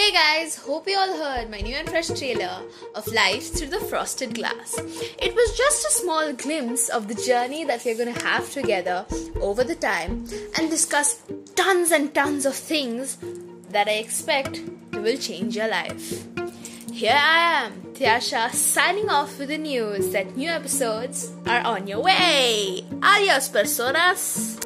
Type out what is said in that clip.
Hey guys, hope you all heard my new and fresh trailer of Life Through the Frosted Glass. It was just a small glimpse of the journey that we're gonna have together over the time and discuss tons and tons of things that I expect will change your life. Here I am, Tiasha, signing off with the news that new episodes are on your way. Adios, personas!